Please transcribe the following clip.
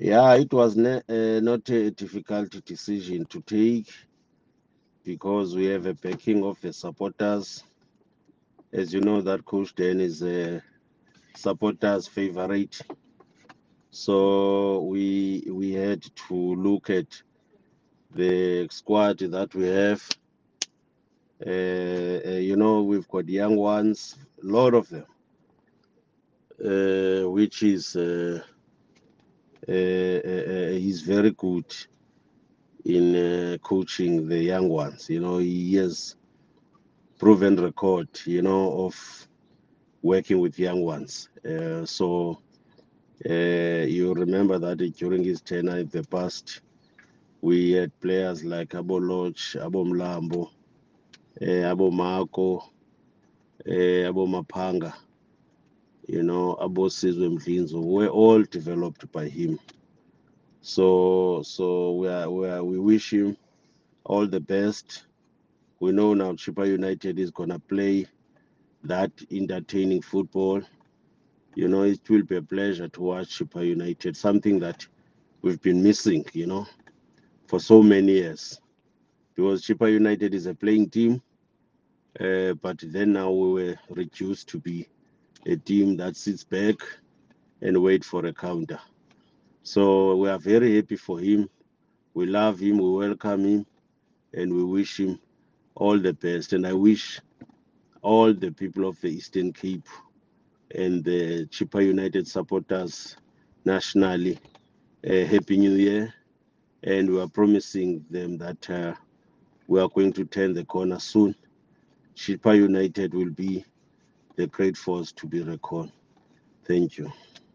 Yeah, it was ne- uh, not a difficult decision to take because we have a backing of the supporters. As you know, that Coach Dan is a supporters' favorite. So we we had to look at the squad that we have. Uh, uh, you know, we've got young ones, a lot of them, uh, which is uh, he's very good in uh, coaching the young ones. You know, he has proven record, you know, of working with young ones. Uh, so uh, you remember that during his tenure in the past, we had players like Abo Lodge, Abo Mlambo, uh, Abo Marco, uh, Abo Mapanga, you know, Abo Sizwe Mdlinzo, were all developed by him. So, so we are, we are, we wish him all the best. We know now Chippa United is gonna play that entertaining football. You know, it will be a pleasure to watch Chippa United, something that we've been missing, you know, for so many years. Because Chippa United is a playing team, uh, but then now we were reduced to be a team that sits back and wait for a counter. So we are very happy for him. We love him, we welcome him, and we wish him all the best. And I wish all the people of the Eastern Cape and the Chippa United supporters nationally a happy new year. And we are promising them that uh, we are going to turn the corner soon. Chippa United will be the great force to be reckoned. Thank you.